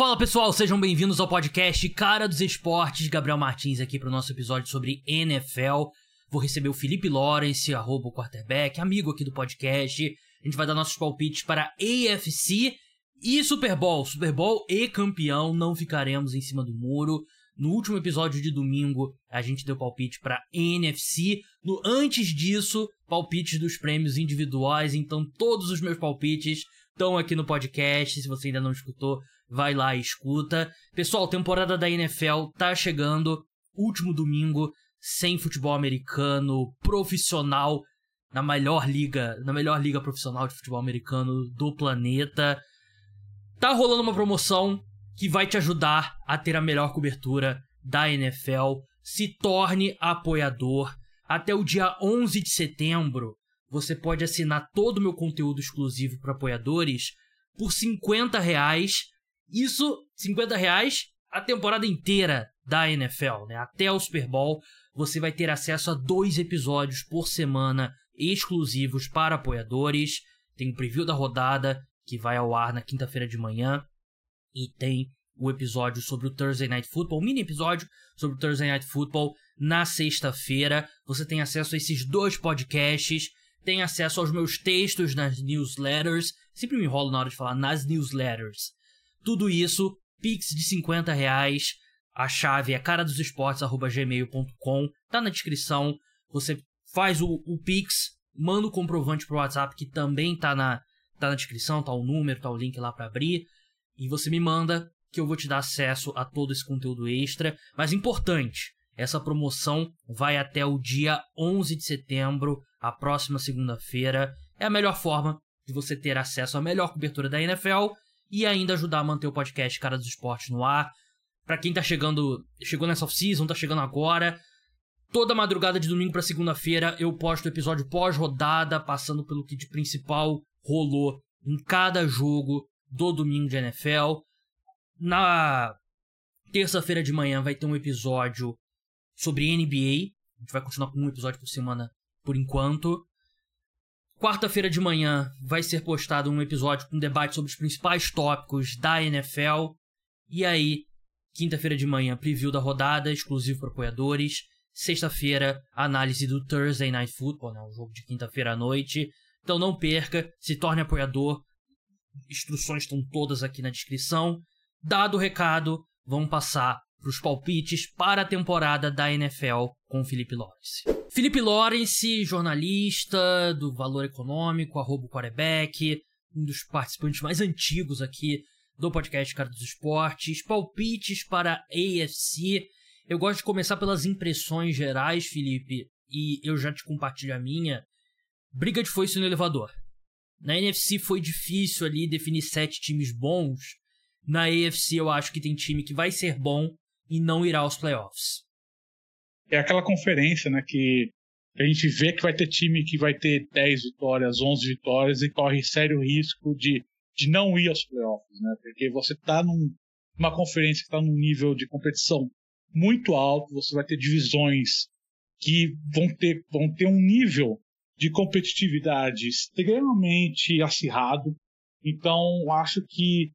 Fala pessoal, sejam bem-vindos ao podcast Cara dos Esportes. Gabriel Martins aqui para o nosso episódio sobre NFL. Vou receber o Felipe Lawrence, arroba o quarterback, amigo aqui do podcast. A gente vai dar nossos palpites para AFC e Super Bowl. Super Bowl e campeão, não ficaremos em cima do muro. No último episódio de domingo, a gente deu palpite para NFC. No antes disso, palpites dos prêmios individuais. Então, todos os meus palpites estão aqui no podcast. Se você ainda não escutou, vai lá e escuta. Pessoal, temporada da NFL tá chegando. Último domingo, sem futebol americano, profissional, na melhor liga, na melhor liga profissional de futebol americano do planeta. Tá rolando uma promoção que vai te ajudar a ter a melhor cobertura da NFL. Se torne apoiador. Até o dia 11 de setembro, você pode assinar todo o meu conteúdo exclusivo para apoiadores por 50 reais. Isso, 50 reais, a temporada inteira da NFL, né? Até o Super Bowl, você vai ter acesso a dois episódios por semana exclusivos para apoiadores. Tem o preview da rodada, que vai ao ar na quinta-feira de manhã. E tem o episódio sobre o Thursday Night Football, um mini episódio sobre o Thursday Night Football na sexta-feira. Você tem acesso a esses dois podcasts tem acesso aos meus textos nas newsletters. Sempre me enrolo na hora de falar nas newsletters. Tudo isso, Pix de 50 reais. A chave é caradosesportes.gmail.com. Tá na descrição. Você faz o, o Pix, manda o comprovante pro WhatsApp, que também tá na, tá na descrição, tá o número, tá o link lá para abrir. E você me manda que eu vou te dar acesso a todo esse conteúdo extra. Mas importante, essa promoção vai até o dia 11 de setembro a próxima segunda-feira. É a melhor forma de você ter acesso à melhor cobertura da NFL e ainda ajudar a manter o podcast Cara dos Esportes no ar. Para quem tá chegando, chegou nessa off-season, tá chegando agora, toda madrugada de domingo para segunda-feira eu posto o episódio pós-rodada, passando pelo que de principal rolou em cada jogo do domingo de NFL. Na terça-feira de manhã vai ter um episódio sobre NBA. A gente vai continuar com um episódio por semana por enquanto. Quarta-feira de manhã vai ser postado um episódio com debate sobre os principais tópicos da NFL. E aí, quinta-feira de manhã, preview da rodada, exclusivo para apoiadores. Sexta-feira, análise do Thursday Night Football, né, um jogo de quinta-feira à noite. Então não perca, se torne apoiador. Instruções estão todas aqui na descrição. Dado o recado, vamos passar para os palpites para a temporada da NFL com Felipe Lawrence. Felipe Lawrence, jornalista do Valor Econômico, arroba quarterback, um dos participantes mais antigos aqui do podcast Cara dos Esportes. Palpites para AFC. Eu gosto de começar pelas impressões gerais, Felipe, e eu já te compartilho a minha. Briga de foice no elevador. Na NFC foi difícil ali definir sete times bons. Na AFC eu acho que tem time que vai ser bom e não irá aos playoffs é aquela conferência, né, que a gente vê que vai ter time que vai ter 10 vitórias, 11 vitórias e corre sério risco de, de não ir aos playoffs, né? Porque você está num, numa conferência que está num nível de competição muito alto, você vai ter divisões que vão ter, vão ter um nível de competitividade extremamente acirrado. Então, acho que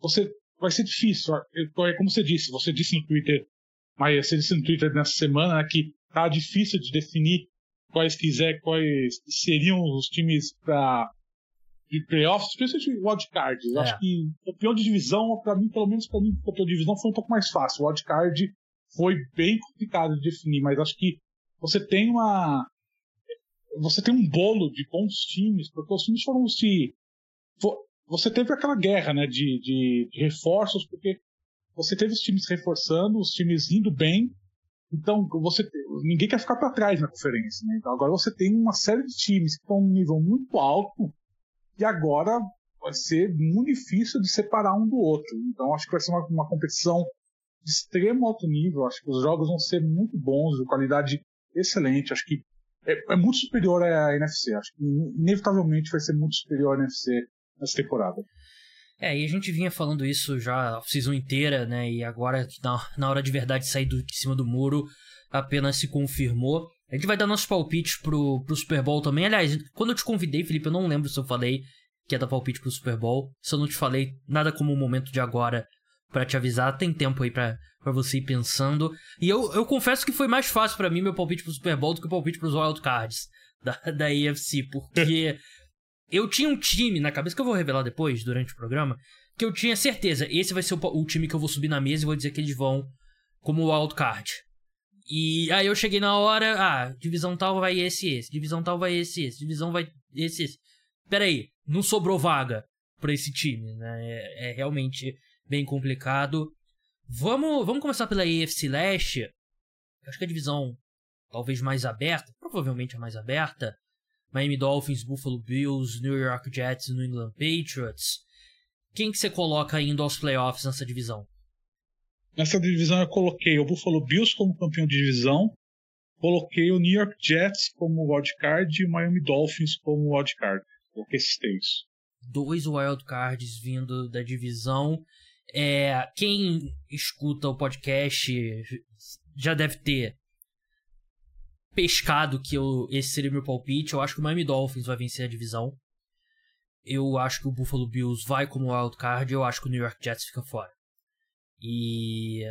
você vai ser difícil. É como você disse, você disse no Twitter mas você disse no Twitter nessa semana né, que tá difícil de definir quais quiser, quais seriam os times para de playoffs, especialmente wildcard. Eu é. acho que campeão de divisão, para mim, pelo menos para mim, campeão de divisão foi um pouco mais fácil. O wildcard foi bem complicado de definir, mas acho que você tem uma você tem um bolo de bons times, porque os times foram se você teve aquela guerra, né, de, de, de reforços, porque você teve os times reforçando, os times indo bem. Então, você ninguém quer ficar para trás na conferência. Né? Então, agora você tem uma série de times que estão num nível muito alto e agora vai ser muito difícil de separar um do outro. Então, acho que vai ser uma, uma competição de extremo alto nível. Acho que os jogos vão ser muito bons, de qualidade excelente. Acho que é, é muito superior à NFC. Acho que inevitavelmente vai ser muito superior à NFC nessa temporada. É, e a gente vinha falando isso já a season inteira, né? E agora, na, na hora de verdade sair do, de cima do muro, apenas se confirmou. A gente vai dar nossos palpites pro, pro Super Bowl também. Aliás, quando eu te convidei, Felipe, eu não lembro se eu falei que ia dar palpite pro Super Bowl. Se eu não te falei, nada como o momento de agora para te avisar. Tem tempo aí pra, pra você ir pensando. E eu, eu confesso que foi mais fácil para mim meu palpite pro Super Bowl do que o palpite pros Wild Cards da, da AFC, porque eu tinha um time na cabeça que eu vou revelar depois, durante o programa, que eu tinha certeza, esse vai ser o, o time que eu vou subir na mesa e vou dizer que eles vão como wild card. E aí eu cheguei na hora, ah, divisão tal vai esse esse, divisão tal vai esse esse, divisão vai esse esse. Pera aí, não sobrou vaga para esse time, né? É, é, realmente bem complicado. Vamos, vamos começar pela AFC Leste. Acho que a divisão talvez mais aberta, provavelmente a mais aberta. Miami Dolphins, Buffalo Bills, New York Jets e New England Patriots. Quem que você coloca indo aos playoffs nessa divisão? Nessa divisão eu coloquei o Buffalo Bills como campeão de divisão, coloquei o New York Jets como wildcard e o Miami Dolphins como wildcard. Coloquei esses três. Dois wildcards vindo da divisão. É, quem escuta o podcast já deve ter pescado que eu, esse seria meu palpite. Eu acho que o Miami Dolphins vai vencer a divisão. Eu acho que o Buffalo Bills vai como wildcard. Eu acho que o New York Jets fica fora. E.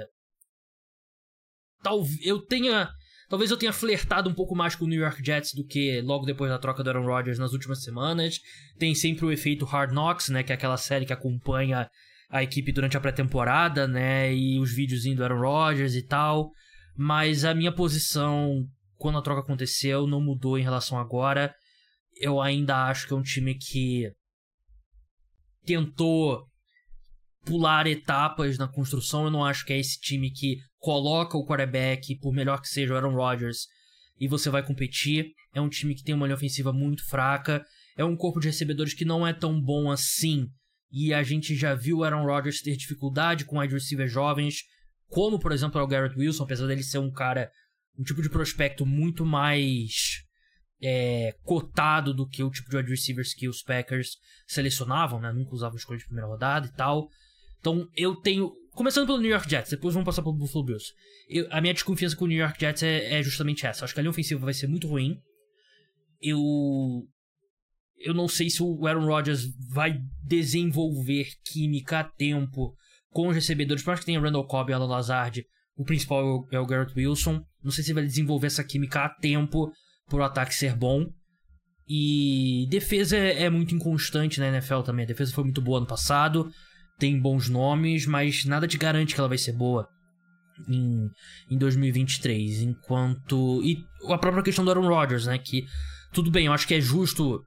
Talvez eu tenha. Talvez eu tenha flertado um pouco mais com o New York Jets do que logo depois da troca do Aaron Rodgers nas últimas semanas. Tem sempre o efeito Hard Knocks, né? Que é aquela série que acompanha a equipe durante a pré-temporada, né? E os vídeos do Aaron Rodgers e tal. Mas a minha posição quando a troca aconteceu não mudou em relação agora. Eu ainda acho que é um time que tentou pular etapas na construção. Eu não acho que é esse time que coloca o quarterback, por melhor que seja o Aaron Rodgers, e você vai competir. É um time que tem uma linha ofensiva muito fraca. É um corpo de recebedores que não é tão bom assim. E a gente já viu o Aaron Rodgers ter dificuldade com wide receivers jovens, como por exemplo o Garrett Wilson, apesar dele ser um cara, um tipo de prospecto muito mais é, cotado do que o tipo de wide receivers que os Packers selecionavam, né? Nunca usavam escolha de primeira rodada e tal. Então eu tenho. Começando pelo New York Jets, depois vamos passar pelo Buffalo Bills. Eu, a minha desconfiança com o New York Jets é, é, justamente essa. Acho que a linha ofensiva vai ser muito ruim. Eu. Eu não sei se o Aaron Rodgers vai desenvolver química a tempo com os recebedores. Por mais que tenha Randall Cobb e Alan Lazard, o principal é o, é o Garrett Wilson. Não sei se vai desenvolver essa química a tempo para o ataque ser bom. E defesa é, é muito inconstante na NFL também. A defesa foi muito boa ano passado tem bons nomes, mas nada te garante que ela vai ser boa em, em 2023. Enquanto. E a própria questão do Aaron Rodgers, né? Que tudo bem, eu acho que é justo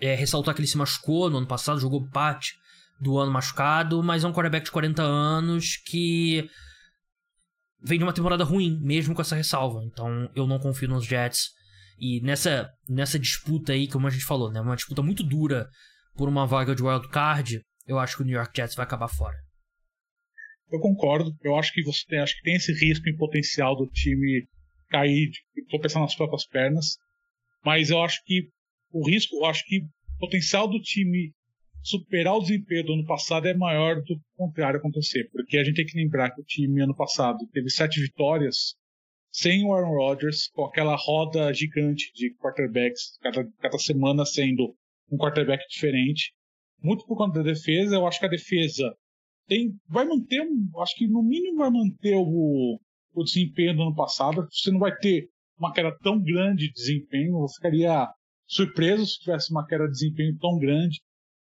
é, ressaltar que ele se machucou no ano passado, jogou parte do ano machucado, mas é um quarterback de 40 anos que vem de uma temporada ruim, mesmo com essa ressalva. Então eu não confio nos Jets. E nessa, nessa disputa aí, como a gente falou, né? Uma disputa muito dura por uma vaga de wild card eu acho que o New York Jets vai acabar fora. Eu concordo. Eu acho que você tem, acho que tem esse risco em potencial do time cair, estou pensando nas próprias pernas, mas eu acho que o risco, eu acho que o potencial do time superar o desempenho do ano passado é maior do que o contrário acontecer, porque a gente tem que lembrar que o time ano passado teve sete vitórias sem o Aaron Rodgers, com aquela roda gigante de quarterbacks, cada, cada semana sendo um quarterback diferente muito por conta da defesa. Eu acho que a defesa tem, vai manter, acho que no mínimo vai manter o, o desempenho do ano passado. Você não vai ter uma queda tão grande de desempenho. Eu ficaria surpreso se tivesse uma queda de desempenho tão grande.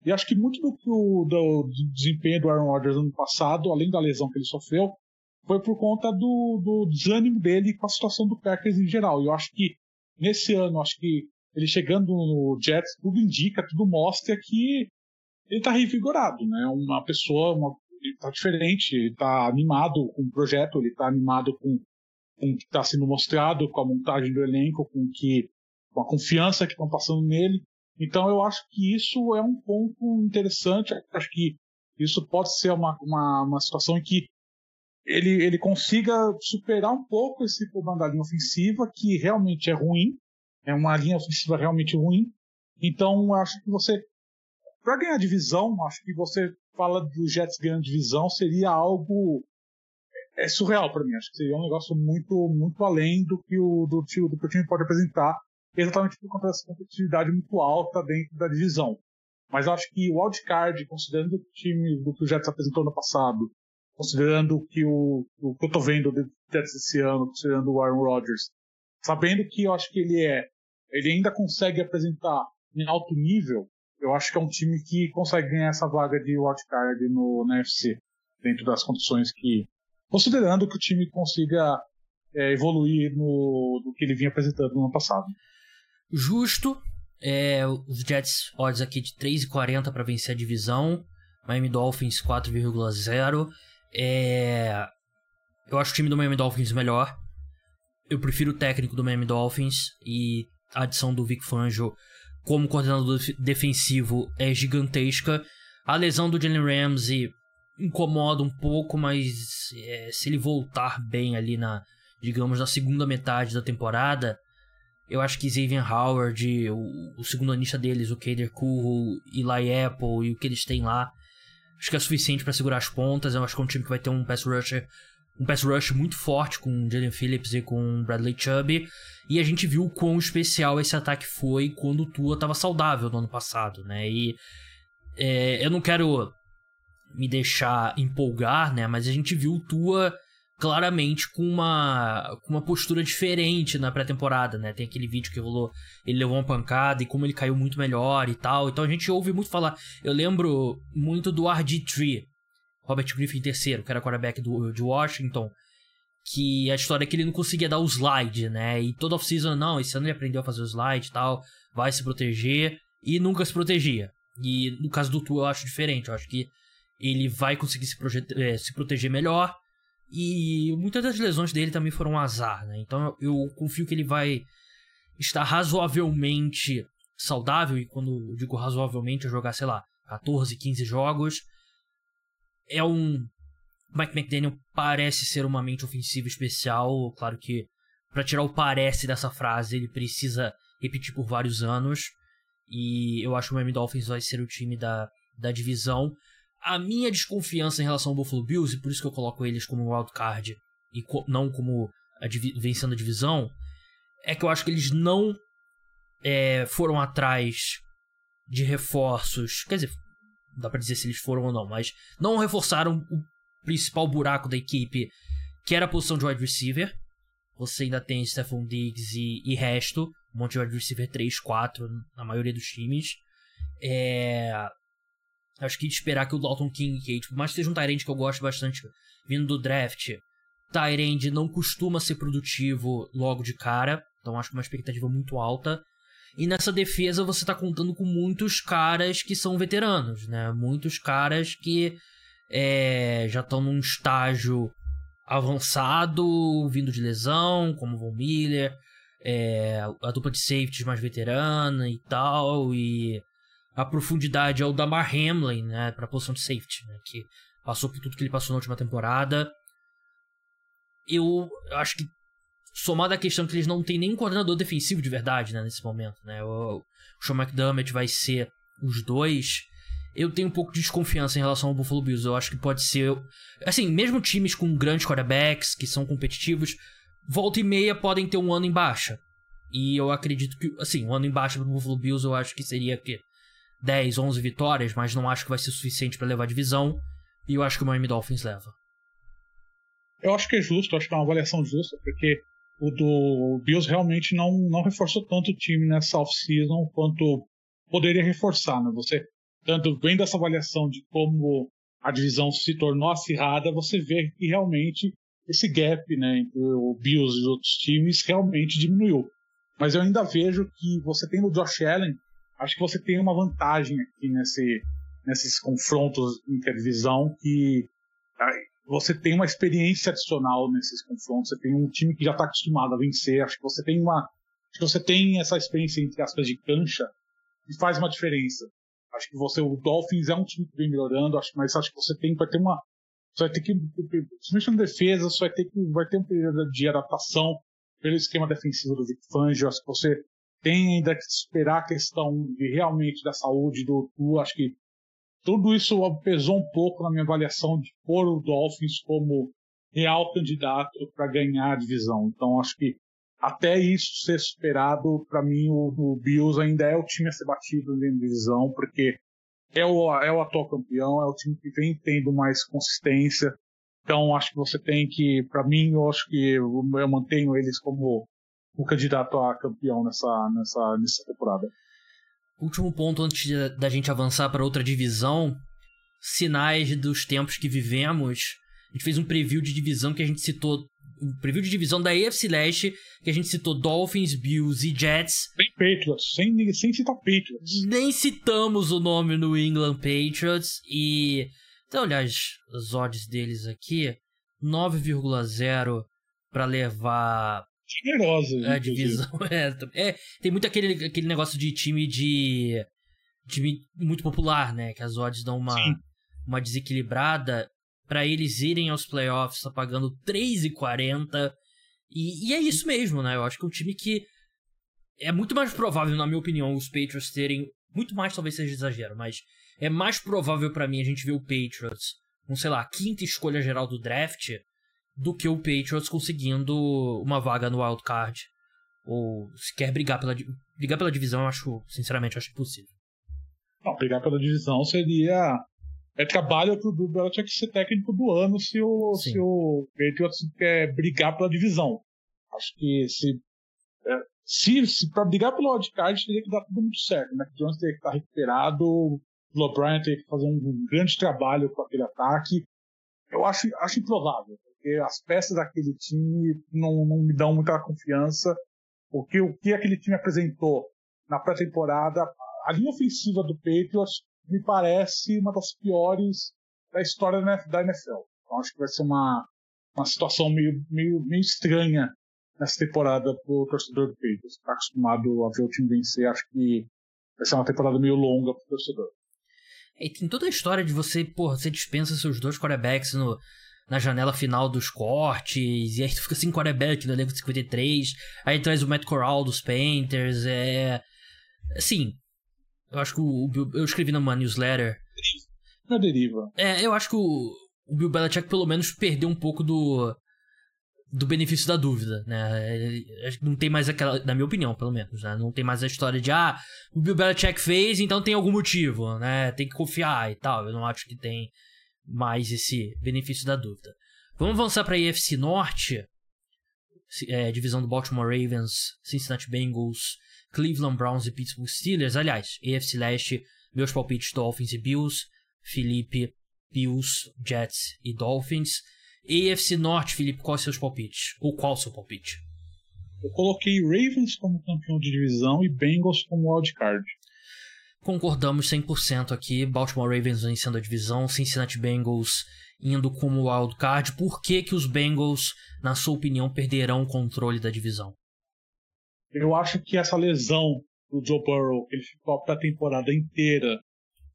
E acho que muito do, do, desempenho do Aaron Rodgers no ano passado, além da lesão que ele sofreu, foi por conta do, do desânimo dele com a situação do Packers em geral. E eu acho que nesse ano, acho que ele chegando no Jets, tudo indica, tudo mostra que ele está revigorado, né? Uma pessoa, uma, ele está diferente, ele está animado com o projeto, ele está animado com, com o que está sendo mostrado, com a montagem do elenco, com que com a confiança que estão passando nele. Então eu acho que isso é um ponto interessante. Acho que isso pode ser uma, uma, uma situação em que ele, ele consiga superar um pouco esse problema da linha ofensiva, que realmente é ruim, é uma linha ofensiva realmente ruim. Então acho que você para ganhar divisão, acho que você fala do Jets ganhando divisão seria algo é, é surreal para mim. Acho que seria um negócio muito muito além do que o do, do que o time pode apresentar, exatamente por conta dessa competitividade muito alta dentro da divisão. Mas acho que o wildcard, considerando o time do que o Jets apresentou no passado, considerando que o, o que eu tô vendo desse ano, considerando o Aaron Rodgers, sabendo que eu acho que ele é, ele ainda consegue apresentar em alto nível, eu acho que é um time que consegue ganhar essa vaga de wildcard no, na dentro das condições que, considerando que o time consiga é, evoluir no, do que ele vinha apresentando no ano passado. Justo. É, os Jets odds aqui de 3,40 para vencer a divisão. Miami Dolphins 4,0. É, eu acho o time do Miami Dolphins melhor. Eu prefiro o técnico do Miami Dolphins e a adição do Vic Fangio como coordenador defensivo é gigantesca. A lesão do Jalen Ramsey incomoda um pouco, mas é, se ele voltar bem ali na, digamos, na segunda metade da temporada, eu acho que Xavier Howard, o, o segundo anista deles, o Kader Curro, Eli Apple e o que eles têm lá, acho que é suficiente para segurar as pontas. Eu acho que é um time que vai ter um pass rusher, um pass rush muito forte com Jalen Phillips e com Bradley Chubb. E a gente viu o quão especial esse ataque foi quando o Tua estava saudável no ano passado, né? E é, eu não quero me deixar empolgar, né? Mas a gente viu o Tua claramente com uma, com uma postura diferente na pré-temporada, né? Tem aquele vídeo que rolou, ele levou uma pancada e como ele caiu muito melhor e tal. Então a gente ouve muito falar. Eu lembro muito do RG3, Robert Griffin III, que era quarterback do, de Washington, que a história é que ele não conseguia dar o slide, né? E toda off-season, não, esse ano ele aprendeu a fazer o slide e tal, vai se proteger, e nunca se protegia. E no caso do Tu eu acho diferente, eu acho que ele vai conseguir se, é, se proteger melhor, e muitas das lesões dele também foram azar, né? Então eu, confio que ele vai estar razoavelmente saudável, e quando digo razoavelmente, é jogar, sei lá, 14, 15 jogos. É um. Mike McDaniel parece ser uma mente ofensiva especial. Claro que para tirar o parece dessa frase, ele precisa repetir por vários anos. E eu acho que o Miami Dolphins vai ser o time da, da divisão a minha desconfiança em relação ao Buffalo Bills, e por isso que eu coloco eles como wildcard e co não como a vencendo a divisão, é que eu acho que eles não é, foram atrás de reforços. Quer dizer, dá pra dizer se eles foram ou não, mas não reforçaram o principal buraco da equipe, que era a posição de wide receiver. Você ainda tem Stephon Diggs e, e resto, um monte de wide receiver 3, 4 na maioria dos times. É, Acho que esperar que o Dalton King, que por mais que seja um Tyrande que eu gosto bastante, vindo do draft, Tyrande não costuma ser produtivo logo de cara, então acho que é uma expectativa muito alta. E nessa defesa você tá contando com muitos caras que são veteranos, né? Muitos caras que é, já estão num estágio avançado, vindo de lesão, como Von Miller, é, a dupla de safeties mais veterana e tal, e a profundidade é o Damar Hamlin, né, para a posição de safety, né, que passou por tudo que ele passou na última temporada. Eu acho que somado à questão que eles não têm nem coordenador defensivo de verdade, né, nesse momento, né? O, o Sean McDermott vai ser os dois. Eu tenho um pouco de desconfiança em relação ao Buffalo Bills. Eu acho que pode ser, assim, mesmo times com grandes quarterbacks que são competitivos, volta e meia podem ter um ano em baixa. E eu acredito que, assim, um ano em baixa do Buffalo Bills eu acho que seria que 10, 11 vitórias, mas não acho que vai ser suficiente para levar a divisão. E eu acho que o Miami Dolphins leva. Eu acho que é justo, acho que é uma avaliação justa, porque o do Bills realmente não, não reforçou tanto o time nessa off-season quanto poderia reforçar, né? Você, tanto vendo essa avaliação de como a divisão se tornou acirrada, você vê que realmente esse gap né, entre o Bills e os outros times realmente diminuiu. Mas eu ainda vejo que você tem o Josh Allen, acho que você tem uma vantagem aqui nesse, nesses confrontos interdivisão que ah, você tem uma experiência adicional nesses confrontos. Você tem um time que já está acostumado a vencer. Acho que você tem uma, acho que você tem essa experiência entre aspas de cancha e faz uma diferença. Acho que você, o Dolphins é um time que vem melhorando, acho, mas acho que você tem, vai ter uma, você vai ter que, principalmente na defesa, você vai ter que, vai ter um período de adaptação pelo esquema defensivo do Vic Fangio. Acho que você tem ainda que esperar a questão de realmente da saúde do Tu. Acho que tudo isso pesou um pouco na minha avaliação de pôr o Dolphins como real candidato para ganhar a divisão. Então acho que até isso ser superado, para mim o, o, Bills ainda é o time a ser batido da divisão, porque é o, é o atual campeão, é o time que vem tendo mais consistência. Então acho que você tem que, para mim, eu acho que eu mantenho eles como o candidato a campeão nessa, nessa, nessa temporada. Último ponto antes da gente avançar para outra divisão, sinais dos tempos que vivemos. A gente fez um preview de divisão que a gente citou um preview de divisão da AFC Leste, que a gente citou Dolphins, Bills e Jets. Sem Patriots, sem, sem citar Patriots. Nem citamos o nome no England Patriots. E. Então, aliás, as odds deles aqui: 9,0 para levar. Generosa, a divisão. É, é, tem muito aquele, aquele negócio de time de. time muito popular, né? Que as odds dão uma, uma desequilibrada para eles irem aos playoffs tá pagando 3,40. E, e é isso mesmo, né? Eu acho que é um time que é muito mais provável, na minha opinião, os Patriots terem. Muito mais talvez seja exagero, mas é mais provável para mim a gente ver o Patriots com, sei lá, a quinta escolha geral do draft do que o Patriots conseguindo uma vaga no wild card. Ou se quer brigar pela, brigar pela divisão, eu acho, sinceramente, eu acho impossível. Não, brigar pela divisão seria é trabalho pro Bill Belichick ser técnico do ano se o, se o Patriots quer brigar pela divisão. Acho que se, é, se, se para brigar pelo wildcard teria que dar tudo muito certo. Né? Jones teria que estar recuperado, o LeBron teria que fazer um, um, grande trabalho com aquele ataque. Eu acho, acho improvável, porque as peças daquele time não, não me dão muita confiança. Porque o que aquele time apresentou na pré-temporada, a linha ofensiva do Patriots me parece uma das piores da história da NFL. Então, acho que vai ser uma, uma situação meio, meio, meio estranha nessa temporada para o torcedor do Patriots. Está acostumado a ver o time vencer, acho que vai ser uma temporada meio longa para o torcedor. E tem toda a história de você, porra, você dispensa seus dois quarterbacks no, na janela final dos cortes, e aí tu fica sem quarterback no elenco de 53, aí traz o Matt Corral dos Panthers, é... Assim, eu acho que o, eu escrevi numa newsletter. Na deriva. É, eu acho que o, o Bill Belichick pelo menos perdeu um pouco do do benefício da dúvida, né? É, não tem mais aquela, na minha opinião, pelo menos, né? Não tem mais a história de ah, o Bill Belichick fez, então tem algum motivo, né? Tem que confiar e tal. Eu não acho que tem mais esse benefício da dúvida. Vamos avançar para a AFC Norte, é, divisão do Baltimore Ravens, Cincinnati Bengals, Cleveland Browns e Pittsburgh Steelers. Aliás, AFC Leste, meus palpites Dolphins e Bills. Felipe, Bills, Jets e Dolphins. AFC Norte, Felipe, quais seus palpites? Ou qual seu palpite? Eu coloquei Ravens como campeão de divisão e Bengals como wildcard. Concordamos 100% aqui. Baltimore Ravens vencendo a divisão, Cincinnati Bengals indo como wildcard. Por que, que os Bengals, na sua opinião, perderão o controle da divisão? Eu acho que essa lesão do Joe Burrow, que ele ficou a temporada inteira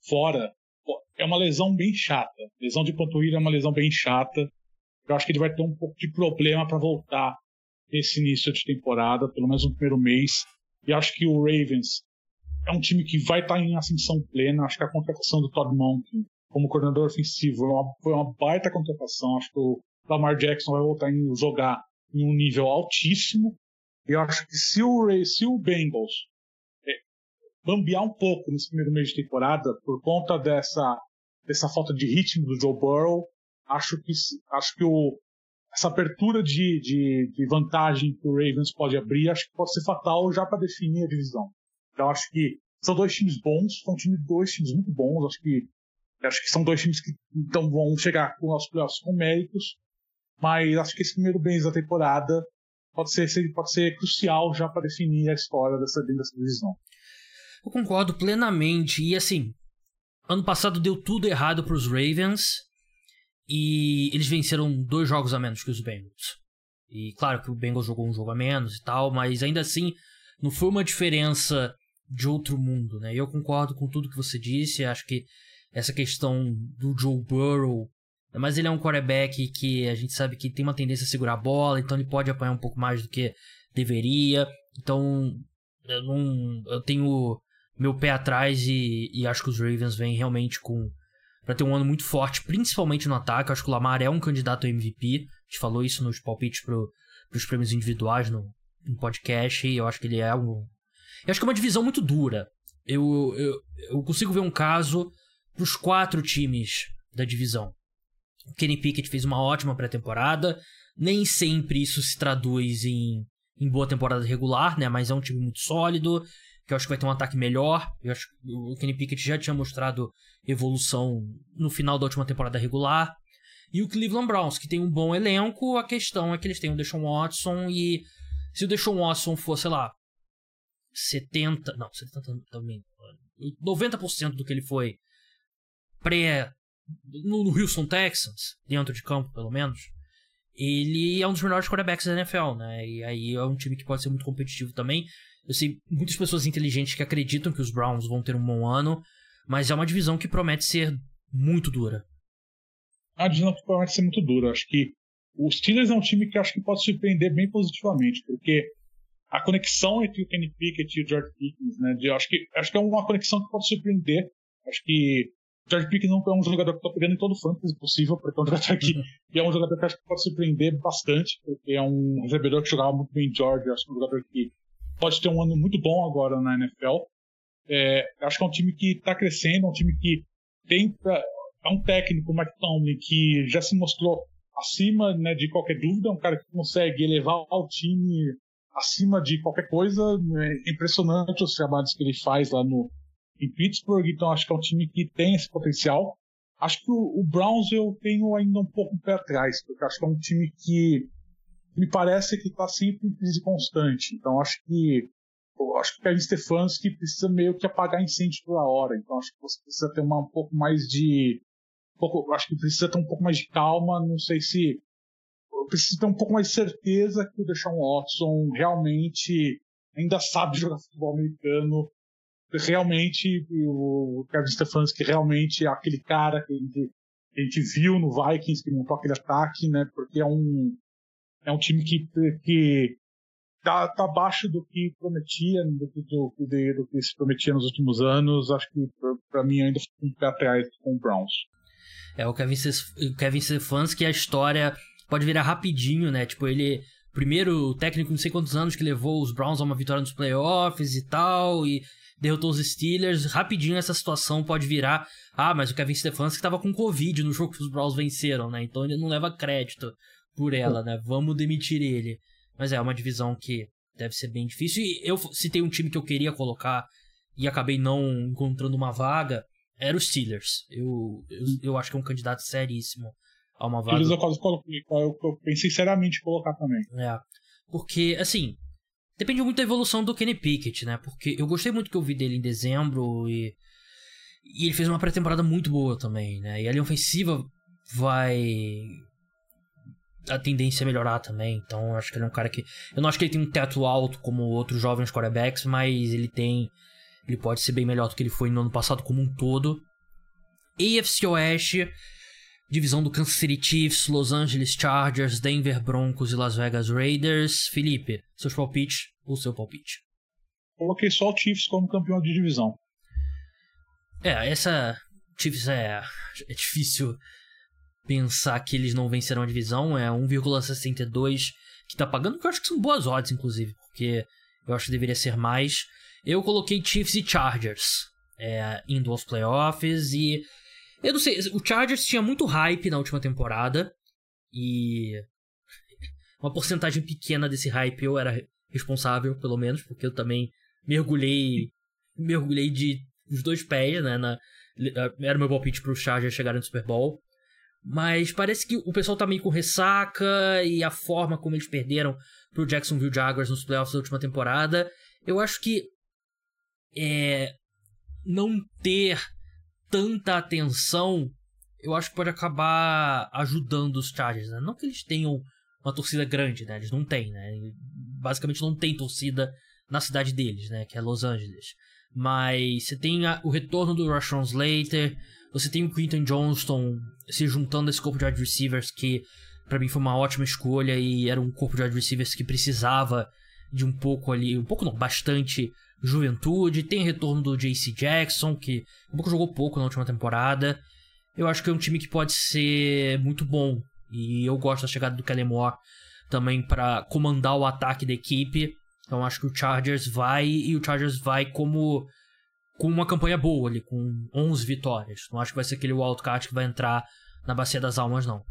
fora, é uma lesão bem chata. Lesão de panturrilha é uma lesão bem chata. Eu acho que ele vai ter um pouco de problema para voltar nesse início de temporada, pelo menos no primeiro mês. E acho que o Ravens é um time que vai estar tá em ascensão plena. Acho que a contratação do Todd Monken como coordenador ofensivo foi uma, foi uma baita contratação. Acho que o Lamar Jackson vai voltar a jogar em um nível altíssimo. Eu acho que se o, Ray, se o Bengals é, bambear um pouco nesse primeiro mês de temporada, por conta dessa, dessa falta de ritmo do Joe Burrow, acho que, acho que o, essa apertura de, de, de vantagem que o Ravens pode abrir, acho que pode ser fatal já para definir a divisão. Então acho que são dois times bons, são time, dois times muito bons, acho que acho que são dois times que então vão chegar com os playoffs com méritos, mas acho que esse primeiro mês da temporada pode ser, pode ser crucial já para definir a história dessa, dessa divisão. Eu concordo plenamente. E assim, ano passado deu tudo errado para os Ravens e eles venceram dois jogos a menos que os Bengals. E claro que o Bengals jogou um jogo a menos e tal, mas ainda assim não foi uma diferença de outro mundo, né? Eu concordo com tudo que você disse. Acho que essa questão do Joe Burrow mas ele é um quarterback que a gente sabe que tem uma tendência a segurar a bola, então ele pode apanhar um pouco mais do que deveria. Então eu, não, eu tenho meu pé atrás e, e acho que os Ravens vêm realmente com para ter um ano muito forte, principalmente no ataque. Acho que o Lamar é um candidato a MVP. A gente falou isso nos palpites para os prêmios individuais no, no, podcast. E eu acho que ele é um. Eu acho que é uma divisão muito dura. Eu, eu, eu consigo ver um caso para os quatro times da divisão O Kenny Pickett fez uma ótima pré-temporada. Nem sempre isso se traduz em, em boa temporada regular, né? Mas é um time muito sólido, que eu acho que vai ter um ataque melhor. Eu acho que o Kenny Pickett já tinha mostrado evolução no final da última temporada regular. E o Cleveland Browns, que tem um bom elenco, a questão é que eles têm o Deshaun Watson e se o Deshaun Watson for, sei lá, 70, não, 70 também, 90% do que ele foi pré no, no Houston Texans, dentro de campo pelo menos, ele é um dos melhores quarterbacks da NFL, né? E aí é um time que pode ser muito competitivo também. Eu sei muitas pessoas inteligentes que acreditam que os Browns vão ter um bom ano, mas é uma divisão que promete ser muito dura. A divisão que promete ser muito dura. Acho que os Steelers é um time que acho que pode surpreender bem positivamente, porque a conexão entre o Kenny Pickett e o George Pickens, né? De, acho, que, acho que é uma conexão que pode surpreender. Acho que o George Pickens não é um jogador que está pegando em todo o fantasy possível, porque é um jogador aqui, uhum. e é um jogador que acho que pode surpreender bastante, porque é um recebedor que jogava muito bem em George, acho que é um jogador que pode ter um ano muito bom agora na NFL. É, acho que é um time que está crescendo, é um time que tem é um técnico, o Mike Tomlin, que já se mostrou acima né, de qualquer dúvida, é um cara que consegue elevar o time acima de qualquer coisa. É impressionante os trabalhos que ele faz lá no, em Pittsburgh, então acho que é um time que tem esse potencial. Acho que o, o Browns eu tenho ainda um pouco pé atrás, porque acho que é um time que me parece que está sempre em crise constante. Então acho que acho que o Kevin Stefanski precisa meio que apagar incêndio toda hora. Então acho que você precisa ter uma, um pouco mais de um pouco, acho que precisa ter um pouco mais de calma. Não sei se precisa ter um pouco mais de certeza que o Deshaun Watson realmente ainda sabe jogar futebol americano. Realmente, o Kevin Stefanski realmente é aquele cara que a gente, a gente viu no Vikings que montou aquele ataque, né? Porque é um, é um time que, que tá, tá abaixo do que prometia, do que, do, do, que se prometia nos últimos anos. Acho que para mim ainda fica um pé atrás com o Browns. É o Kevin, Kevin Stefanski, a história pode virar rapidinho, né? Tipo, ele primeiro técnico não sei quantos anos que levou os Browns a uma vitória nos playoffs e tal, e derrotou os Steelers. Rapidinho essa situação pode virar, ah, mas o Kevin Stefanski estava com Covid no jogo que os Browns venceram, né? Então ele não leva crédito por ela, né? Vamos demitir ele. Mas é uma divisão que deve ser bem difícil. E eu citei um time que eu queria colocar e acabei não encontrando uma vaga, era os Steelers. Eu, eu, eu acho que é um candidato seríssimo a uma vaga. Eles eu quase coloquei, eu, eu pensei seriamente em colocar também. É. Porque, assim, depende muito da evolução do Kenny Pickett, né? Porque eu gostei muito que eu vi dele em dezembro e. E ele fez uma pré-temporada muito boa também, né? E a linha ofensiva vai. A tendência é melhorar também. Então, eu acho que ele é um cara que. Eu não acho que ele tem um teto alto como outros jovens quarterbacks, mas ele tem. Ele pode ser bem melhor do que ele foi no ano passado como um todo. AFC Oeste divisão do Kansas City Chiefs, Los Angeles Chargers, Denver Broncos e Las Vegas Raiders. Felipe, seus palpites ou seu palpite? Coloquei só o Chiefs como campeão de divisão. É, essa Chiefs é, é difícil pensar que eles não vencerão a divisão. É 1,62 que tá pagando, que eu acho que são boas odds, inclusive, porque eu acho que deveria ser mais. Eu coloquei Chiefs e Chargers é, indo aos playoffs e eu não sei, o Chargers tinha muito hype na última temporada e uma porcentagem pequena desse hype eu era responsável, pelo menos, porque eu também mergulhei mergulhei de os dois pés, né, na, era meu palpite para Chargers chegarem no Super Bowl. Mas parece que o pessoal tá meio com ressaca e a forma como eles perderam pro Jacksonville Jaguars nos playoffs da última temporada, eu acho que é, não ter tanta atenção, eu acho que pode acabar ajudando os Chargers, né? Não que eles tenham uma torcida grande, né? Eles não têm, né? Basicamente não tem torcida na cidade deles, né? Que é Los Angeles. Mas você tem a, o retorno do Rashawn Slater, você tem o Quinton Johnston se juntando a esse corpo de wide receivers que para mim foi uma ótima escolha e era um corpo de wide receivers que precisava de um pouco ali, um pouco não, bastante juventude. Tem retorno do JC Jackson, que um pouco jogou pouco na última temporada. Eu acho que é um time que pode ser muito bom. E eu gosto da chegada do Kellen Moore também para comandar o ataque da equipe. Então acho que o Chargers vai e o Chargers vai como com uma campanha boa ali, com 11 vitórias. Não acho que vai ser aquele wildcard que vai entrar na Bacia das Almas, não.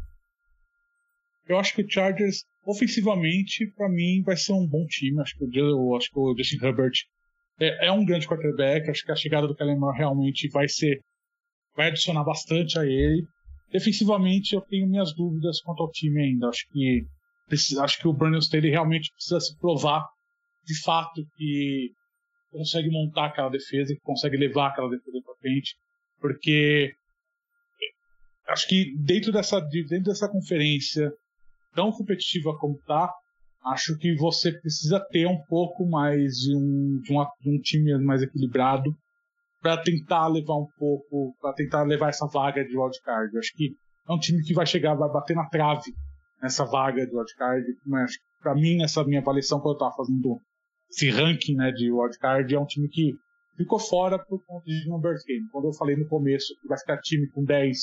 Eu acho que o Chargers, ofensivamente, para mim, vai ser um bom time. Acho que o, acho que o Justin Herbert é, é, um grande quarterback. Acho que a chegada do Kellen Moore realmente vai ser. vai adicionar bastante a ele. Defensivamente, eu tenho minhas dúvidas quanto ao time ainda. Acho que, acho que o Brandon Staley realmente precisa se provar de fato que consegue montar aquela defesa, que consegue levar aquela defesa para frente, porque acho que dentro dessa, dentro dessa conferência tão competitiva como tá, acho que você precisa ter um pouco mais de um, de, de um time mais equilibrado para tentar levar um pouco, para tentar levar essa vaga de wildcard. Acho que é um time que vai chegar, vai bater na trave nessa vaga de wildcard, mas para mim, nessa minha avaliação, quando eu estava fazendo esse ranking né, de wildcard, é um time que ficou fora por conta de numbers game. Quando eu falei no começo que vai ficar time com 10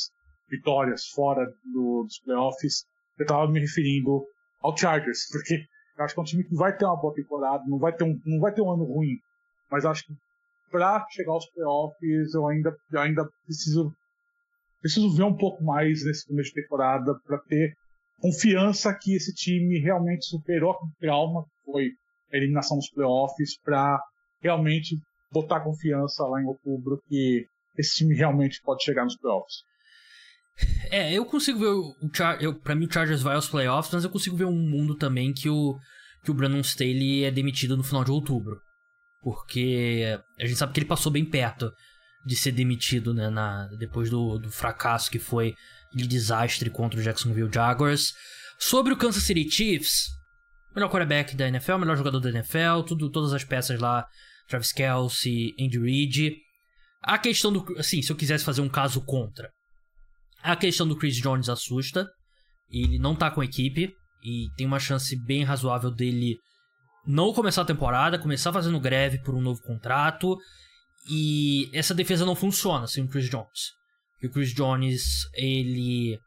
vitórias fora do, dos playoffs, eu estava me referindo ao Chargers, porque eu acho que é um time que vai ter uma boa temporada, não vai ter um, não vai ter um ano ruim, mas acho que para chegar aos playoffs eu ainda, eu ainda preciso preciso ver um pouco mais nesse começo de temporada para ter confiança que esse time realmente superou a trauma que foi a eliminação dos playoffs para realmente botar confiança lá em outubro que esse time realmente pode chegar nos playoffs. É, eu consigo ver o Char eu para mim o Chargers vai aos playoffs, mas eu consigo ver um mundo também que o que o Brandon Staley é demitido no final de outubro. Porque a gente sabe que ele passou bem perto de ser demitido, né, na, depois do, do fracasso que foi de desastre contra o Jacksonville Jaguars. Sobre o Kansas City Chiefs, melhor quarterback da NFL, melhor jogador da NFL, tudo, todas as peças lá, Travis Kelsey, Andy Reid. A questão do, assim, se eu quisesse fazer um caso contra, a questão do Chris Jones assusta. Ele não tá com equipe e tem uma chance bem razoável dele não começar a temporada, começar fazendo greve por um novo contrato. E essa defesa não funciona sem o Chris Jones. E o Chris Jones, ele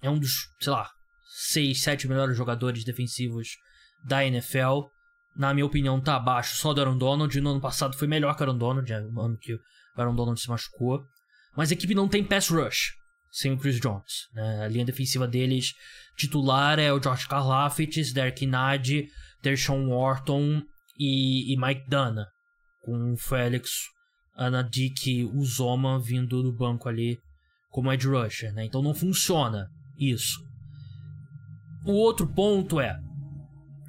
é um dos, sei lá, 6, 7 melhores jogadores defensivos da NFL. Na minha opinião, tá abaixo só do Aaron Donald. No ano passado foi melhor que o Aaron Donald, é o ano que o Aaron Donald se machucou. Mas a equipe não tem pass rush sem o Chris Jones. Né? A linha defensiva deles titular é o George Karlaftis, Derek Nadi, Dershawn Wharton e, e Mike Dana, com o Félix Anadik Uzoma vindo do banco ali como edge rusher. Né? Então não funciona isso. O outro ponto é,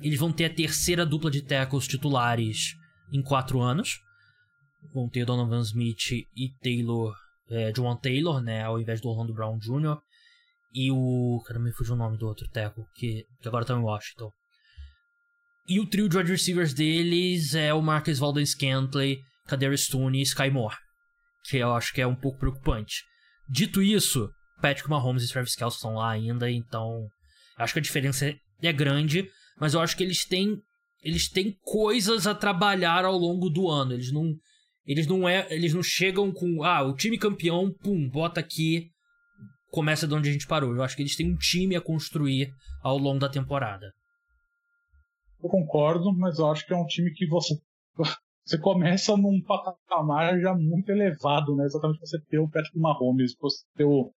eles vão ter a terceira dupla de tackles titulares em quatro anos. Vão ter Donovan Smith e Taylor, é, John Taylor, né, ao invés do Orlando Brown Jr. E o. Cara, me fugiu o nome do outro tackle, que, que agora tá em Washington. E o trio de wide receivers deles é o Marcus Valden Scantley, Kadarius Stone e Sky Moore. Que eu acho que é um pouco preocupante. Dito isso, Patrick Mahomes e Travis Kelce estão lá ainda, então Acho que a diferença é grande, mas eu acho que eles têm eles têm coisas a trabalhar ao longo do ano. Eles não eles não é, eles não chegam com, ah, o time campeão, pum, bota aqui, começa de onde a gente parou. Eu acho que eles têm um time a construir ao longo da temporada. Eu concordo, mas eu acho que é um time que você você começa num patamar já muito elevado, né? Exatamente você ter o Patrick Mahomes, você ter o,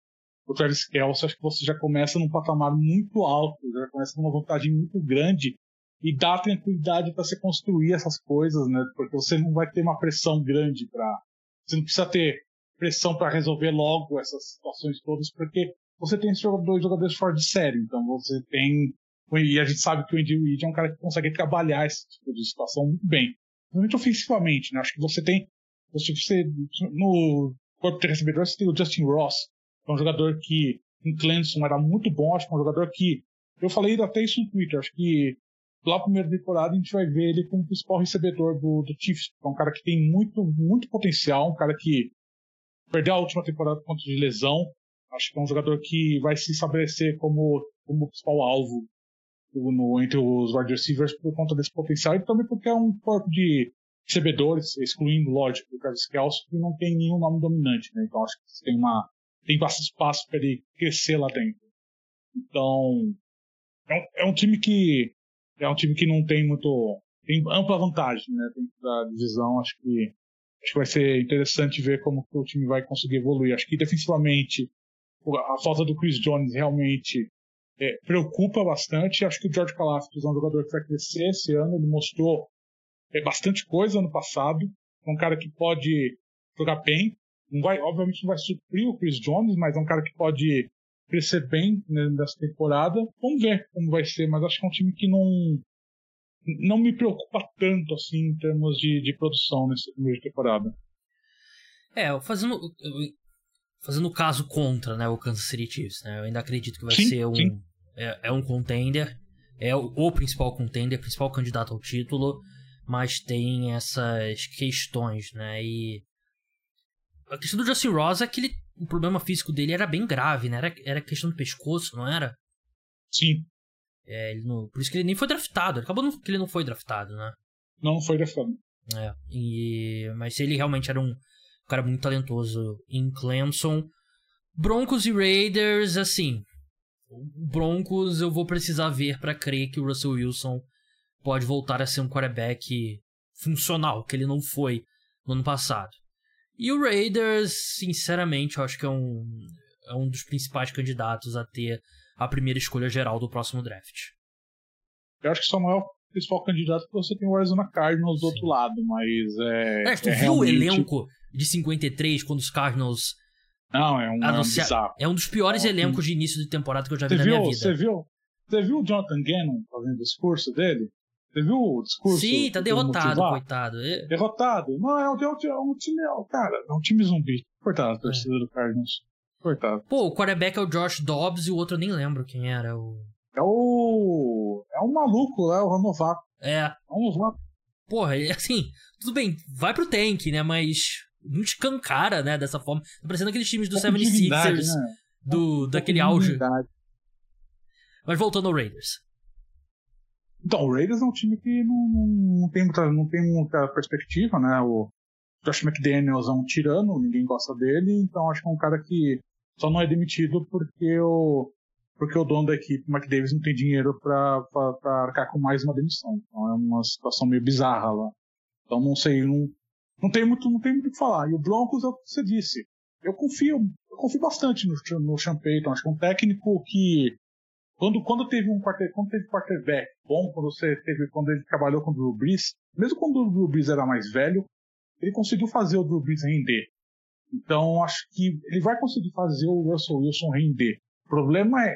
o Travis Kelce, acho que você já começa num patamar muito alto, já começa numa vantagem muito grande e dá tranquilidade para você construir essas coisas, né? Porque você não vai ter uma pressão grande para, você não precisa ter pressão para resolver logo essas situações todas, porque você tem dois jogadores fora de série, então você tem e a gente sabe que o Andy Reid é um cara que consegue trabalhar esse tipo de situação muito bem, muito ofensivamente, né? Acho que você tem você, no corpo de recebedores você tem o Justin Ross, é um jogador que em Clemson era muito bom, acho que é um jogador que. Eu falei até isso no Twitter, acho que lá primeira temporada a gente vai ver ele como principal recebedor do, do Chiefs. É um cara que tem muito, muito potencial, um cara que perdeu a última temporada por conta de lesão. Acho que é um jogador que vai se estabelecer como, como principal alvo no, entre os wide receivers por conta desse potencial e também porque é um corpo de recebedores, excluindo, lógico, o Travis Kelce, que não tem nenhum nome dominante, né? Então acho que tem uma tem bastante espaço para ele crescer lá dentro. Então, é um, é um, time que é um time que não tem muito tem ampla vantagem, né, dentro da divisão. Acho que acho que vai ser interessante ver como o time vai conseguir evoluir. Acho que defensivamente a falta do Chris Jones realmente é, preocupa bastante. Acho que o George Kalafdis é um jogador que vai crescer esse ano. Ele mostrou é, bastante coisa ano passado. É um cara que pode jogar bem. Não vai, obviamente não vai suprir o Chris Jones, mas é um cara que pode crescer bem né, nessa temporada. Vamos ver como vai ser, mas acho que é um time que não não me preocupa tanto assim em termos de, de produção nessa primeira temporada. É, fazendo fazendo o caso contra, né, o Kansas City Chiefs, né? Eu ainda acredito que vai sim, ser um é, é, um contender, é o, o principal contender, principal candidato ao título, mas tem essas questões, né? E a questão do Justin Ross é que ele, o problema físico dele era bem grave, né? Era, era questão do pescoço, não era? Sim. É, ele não, por isso que ele nem foi draftado. Acabou não, que ele não foi draftado, né? Não foi draftado. É, e, mas ele realmente era um cara muito talentoso em Clemson. Broncos e Raiders, assim. Broncos eu vou precisar ver para crer que o Russell Wilson pode voltar a ser um quarterback funcional, que ele não foi no ano passado. E o Raiders, sinceramente, eu acho que é um, é um dos principais candidatos a ter a primeira escolha geral do próximo draft. Eu acho que só é o principal candidato porque você tem o Arizona Cardinals do Sim. outro lado, mas é. É, tu é viu realmente... o elenco de 53 quando os Cardinals. Não, é um, anuncia... é um É um dos piores é um... elencos de início de temporada que eu já vi você na viu, minha vida. Você viu? Você viu o Jonathan Gannon fazendo o discurso dele? Você viu o discurso? Sim, tá derrotado, coitado. É... Derrotado. Não, é um, é um, time. Cara, é um time zumbi. Coitado, é. torcida do Cardinals. Coitado. Pô, o quarterback é o Josh Dobbs e o outro eu nem lembro quem era. O... É o. É um maluco lá, o Renovato. É. É um novato. Porra, assim, tudo bem, vai pro tank, né? Mas não escancara, né? Dessa forma. Tá parecendo aqueles times do é 76ers, né? do, é daquele auge. Mas voltando ao Raiders. Então, o Raiders é um time que não, não, tem, muita, não tem muita perspectiva, né? O Josh McDaniels é um tirano, ninguém gosta dele, então acho que é um cara que só não é demitido porque o, porque o dono da equipe, o McDavis, não tem dinheiro para arcar com mais uma demissão. Então é uma situação meio bizarra lá. Então não sei, não, não tem muito, não tem muito o que falar. E o Broncos é o que você disse. Eu confio, eu confio bastante no, no Sean Payton. Acho que é um técnico que quando, quando teve um quarter, quando teve quarterback bom, quando você teve, quando ele trabalhou com o Drew Brees, mesmo quando o Drew Brees era mais velho, ele conseguiu fazer o Drew Brees render. Então acho que ele vai conseguir fazer o Russell Wilson render. O problema é,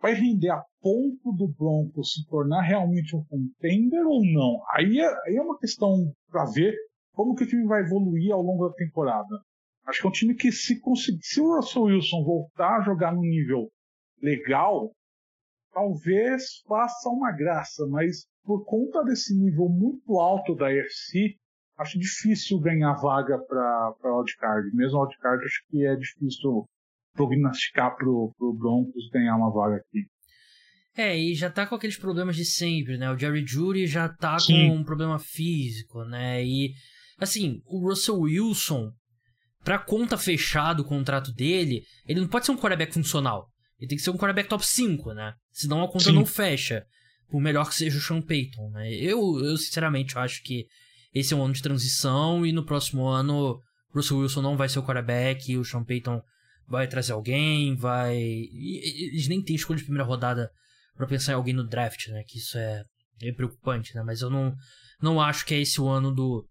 vai render a ponto do Broncos se tornar realmente um contender ou não? Aí é, aí é uma questão para ver como que o time vai evoluir ao longo da temporada. Acho que é um time que se conseguir, se o Russell Wilson voltar a jogar no nível legal, talvez faça uma graça, mas por conta desse nível muito alto da AFC, acho difícil ganhar vaga para wildcard. Mesmo wildcard, acho que é difícil prognosticar pro, pro Broncos ganhar uma vaga aqui. É, e já tá com aqueles problemas de sempre, né? O Jerry Judy já tá Sim. com um problema físico, né? E, assim, o Russell Wilson, pra conta fechada o contrato dele, ele não pode ser um quarterback funcional. Ele tem que ser um quarterback top 5, né? Senão a conta Sim. não fecha. Por melhor que seja o Sean Payton, né? Eu, eu sinceramente acho que esse é um ano de transição e no próximo ano Russell Wilson não vai ser o quarterback e o Sean Payton vai trazer alguém, vai. E, eles nem têm escolha de primeira rodada para pensar em alguém no draft, né? Que isso é, é preocupante, né? Mas eu não, não acho que é esse o ano do,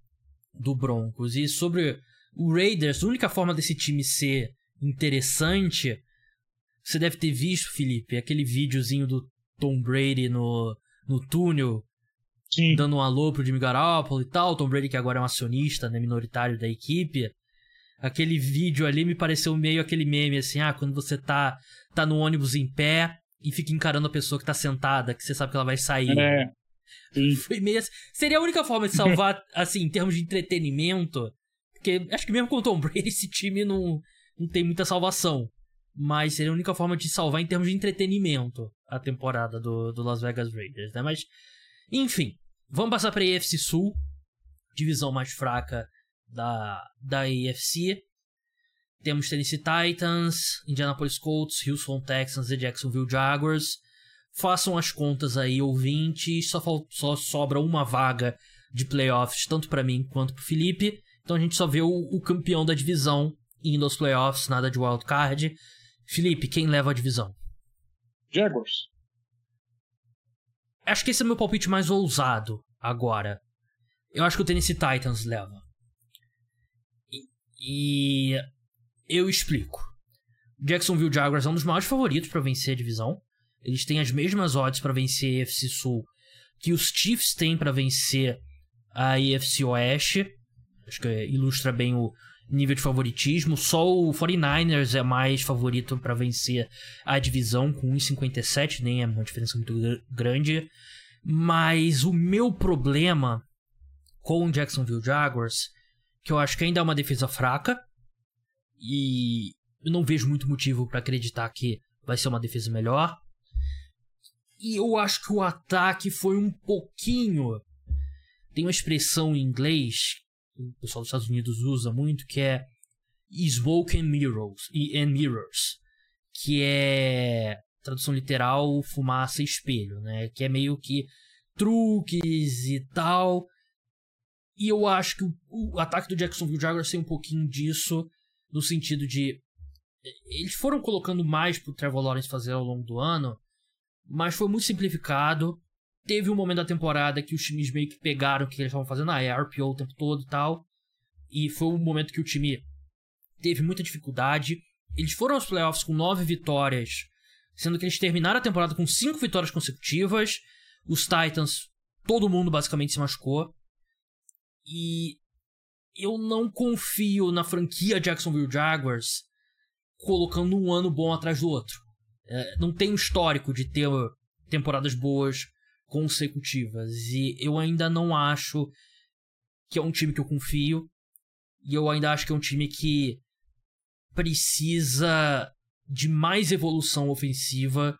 do Broncos. E sobre o Raiders, a única forma desse time ser interessante você deve ter visto, Felipe, aquele videozinho do Tom Brady no, no túnel, Sim. dando um alô pro Jimmy Garoppolo e tal. Tom Brady que agora é um acionista né, minoritário da equipe. Aquele vídeo ali me pareceu meio aquele meme assim, ah, quando você tá, tá no ônibus em pé e fica encarando a pessoa que tá sentada, que você sabe que ela vai sair. É. Sim. Foi meio assim. Seria a única forma de salvar, assim, em termos de entretenimento. Porque acho que mesmo com o Tom Brady, esse time não, não tem muita salvação mas seria a única forma de salvar em termos de entretenimento a temporada do, do Las Vegas Raiders, né? Mas, enfim, vamos passar para a AFC Sul, divisão mais fraca da, da AFC. Temos Tennessee Titans, Indianapolis Colts, Houston Texans e Jacksonville Jaguars. Façam as contas aí, ouvintes. Só, só sobra uma vaga de playoffs, tanto para mim quanto para Felipe. Então a gente só vê o, o campeão da divisão indo aos playoffs, nada de wildcard. Felipe, quem leva a divisão? Jaguars. Acho que esse é o meu palpite mais ousado agora. Eu acho que o Tennessee Titans leva. E, e eu explico. Jacksonville Jaguars é um dos maiores favoritos para vencer a divisão. Eles têm as mesmas odds para vencer a AFC Sul que os Chiefs têm para vencer a AFC Oeste. Acho que ilustra bem o nível de favoritismo. Só o 49ers é mais favorito para vencer a divisão com 1,57, nem é uma diferença muito grande. Mas o meu problema com o Jacksonville Jaguars, que eu acho que ainda é uma defesa fraca, e eu não vejo muito motivo para acreditar que vai ser uma defesa melhor. E eu acho que o ataque foi um pouquinho. Tem uma expressão em inglês o pessoal dos Estados Unidos usa muito que é smoke and mirrors, and mirrors que é tradução literal fumaça e espelho, né? Que é meio que truques e tal. E eu acho que o, o ataque do Jacksonville Jaguars tem um pouquinho disso, no sentido de eles foram colocando mais pro Trevor Lawrence fazer ao longo do ano, mas foi muito simplificado. Teve um momento da temporada que os times meio que pegaram o que eles estavam fazendo, a ah, RPO o tempo todo e tal. E foi um momento que o time teve muita dificuldade. Eles foram aos playoffs com nove vitórias, sendo que eles terminaram a temporada com cinco vitórias consecutivas. Os Titans, todo mundo basicamente se machucou. E eu não confio na franquia Jacksonville Jaguars colocando um ano bom atrás do outro. É, não tem um histórico de ter temporadas boas consecutivas. E eu ainda não acho que é um time que eu confio. E eu ainda acho que é um time que precisa de mais evolução ofensiva.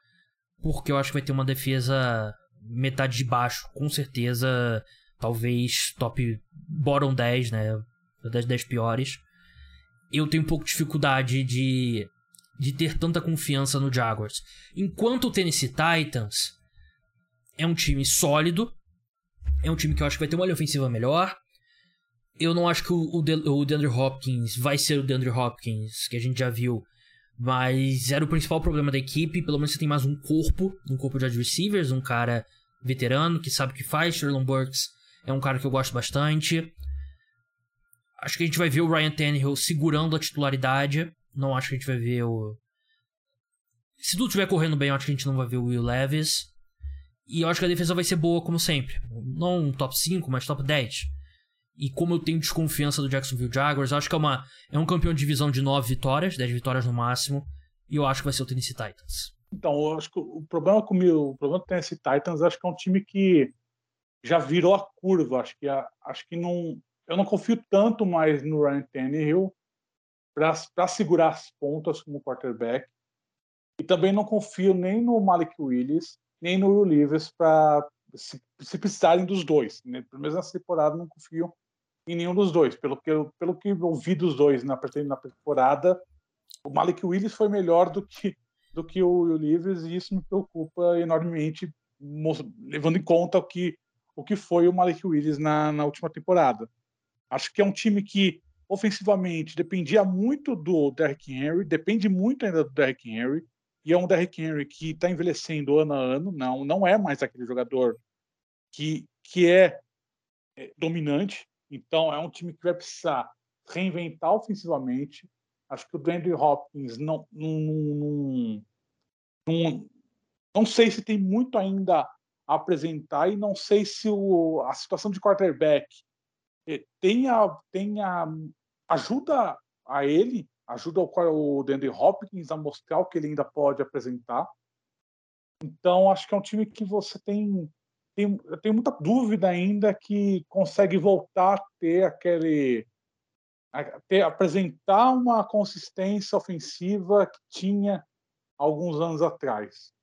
Porque eu acho que vai ter uma defesa metade de baixo, com certeza. Talvez top bottom 10, né? Das 10 piores. Eu tenho um pouco de dificuldade de de ter tanta confiança no Jaguars. Enquanto o Tennessee Titans é um time sólido, é um time que eu acho que vai ter uma linha ofensiva melhor. Eu não acho que o, De o DeAndre Hopkins vai ser o DeAndre Hopkins que a gente já viu, mas era o principal problema da equipe. Pelo menos você tem mais um corpo, um corpo de receivers, um cara veterano que sabe o que faz. Sherlon Burks é um cara que eu gosto bastante. Acho que a gente vai ver o Ryan Tannehill segurando a titularidade. Não acho que a gente vai ver o. Se tudo estiver correndo bem, acho que a gente não vai ver o Will Levis. E eu acho que a defesa vai ser boa, como sempre. Não top 5, mas top 10. E como eu tenho desconfiança do Jacksonville Jaguars, acho que é, uma, é um campeão de divisão de 9 vitórias, 10 vitórias no máximo. E eu acho que vai ser o Tennessee Titans. Então, eu acho que o problema comigo, o problema do Tennessee Titans, acho que é um time que já virou a curva. Acho que, acho que não. Eu não confio tanto mais no Ryan Tannehill para segurar as pontas como quarterback. E também não confio nem no Malik Willis, nem no Levis para se, se, precisarem dos dois. Né? Pelo menos nessa temporada não confio em nenhum dos dois. Pelo que pelo que eu vi dos dois na, na temporada, o Malik Willis foi melhor do que, do que o Will Levis e isso me preocupa enormemente, levando em conta o que, o que foi o Malik Willis na, na última temporada. Acho que é um time que ofensivamente dependia muito do Derrick Henry, depende muito ainda do Derrick Henry, e é um Derrick Henry que está envelhecendo ano a ano, não, não é mais aquele jogador que, que é, é dominante, então é um time que vai precisar reinventar ofensivamente. Acho que o Andrew Hopkins não, não, não, não, não sei se tem muito ainda a apresentar e não sei se o, a situação de quarterback tenha, tenha ajuda a ele, ajuda o, o Dandy Hopkins a mostrar o que ele ainda pode apresentar. Então, acho que é um time que você tem, tem eu tenho muita dúvida ainda que consegue voltar a ter aquele a ter, apresentar uma consistência ofensiva que tinha alguns anos atrás.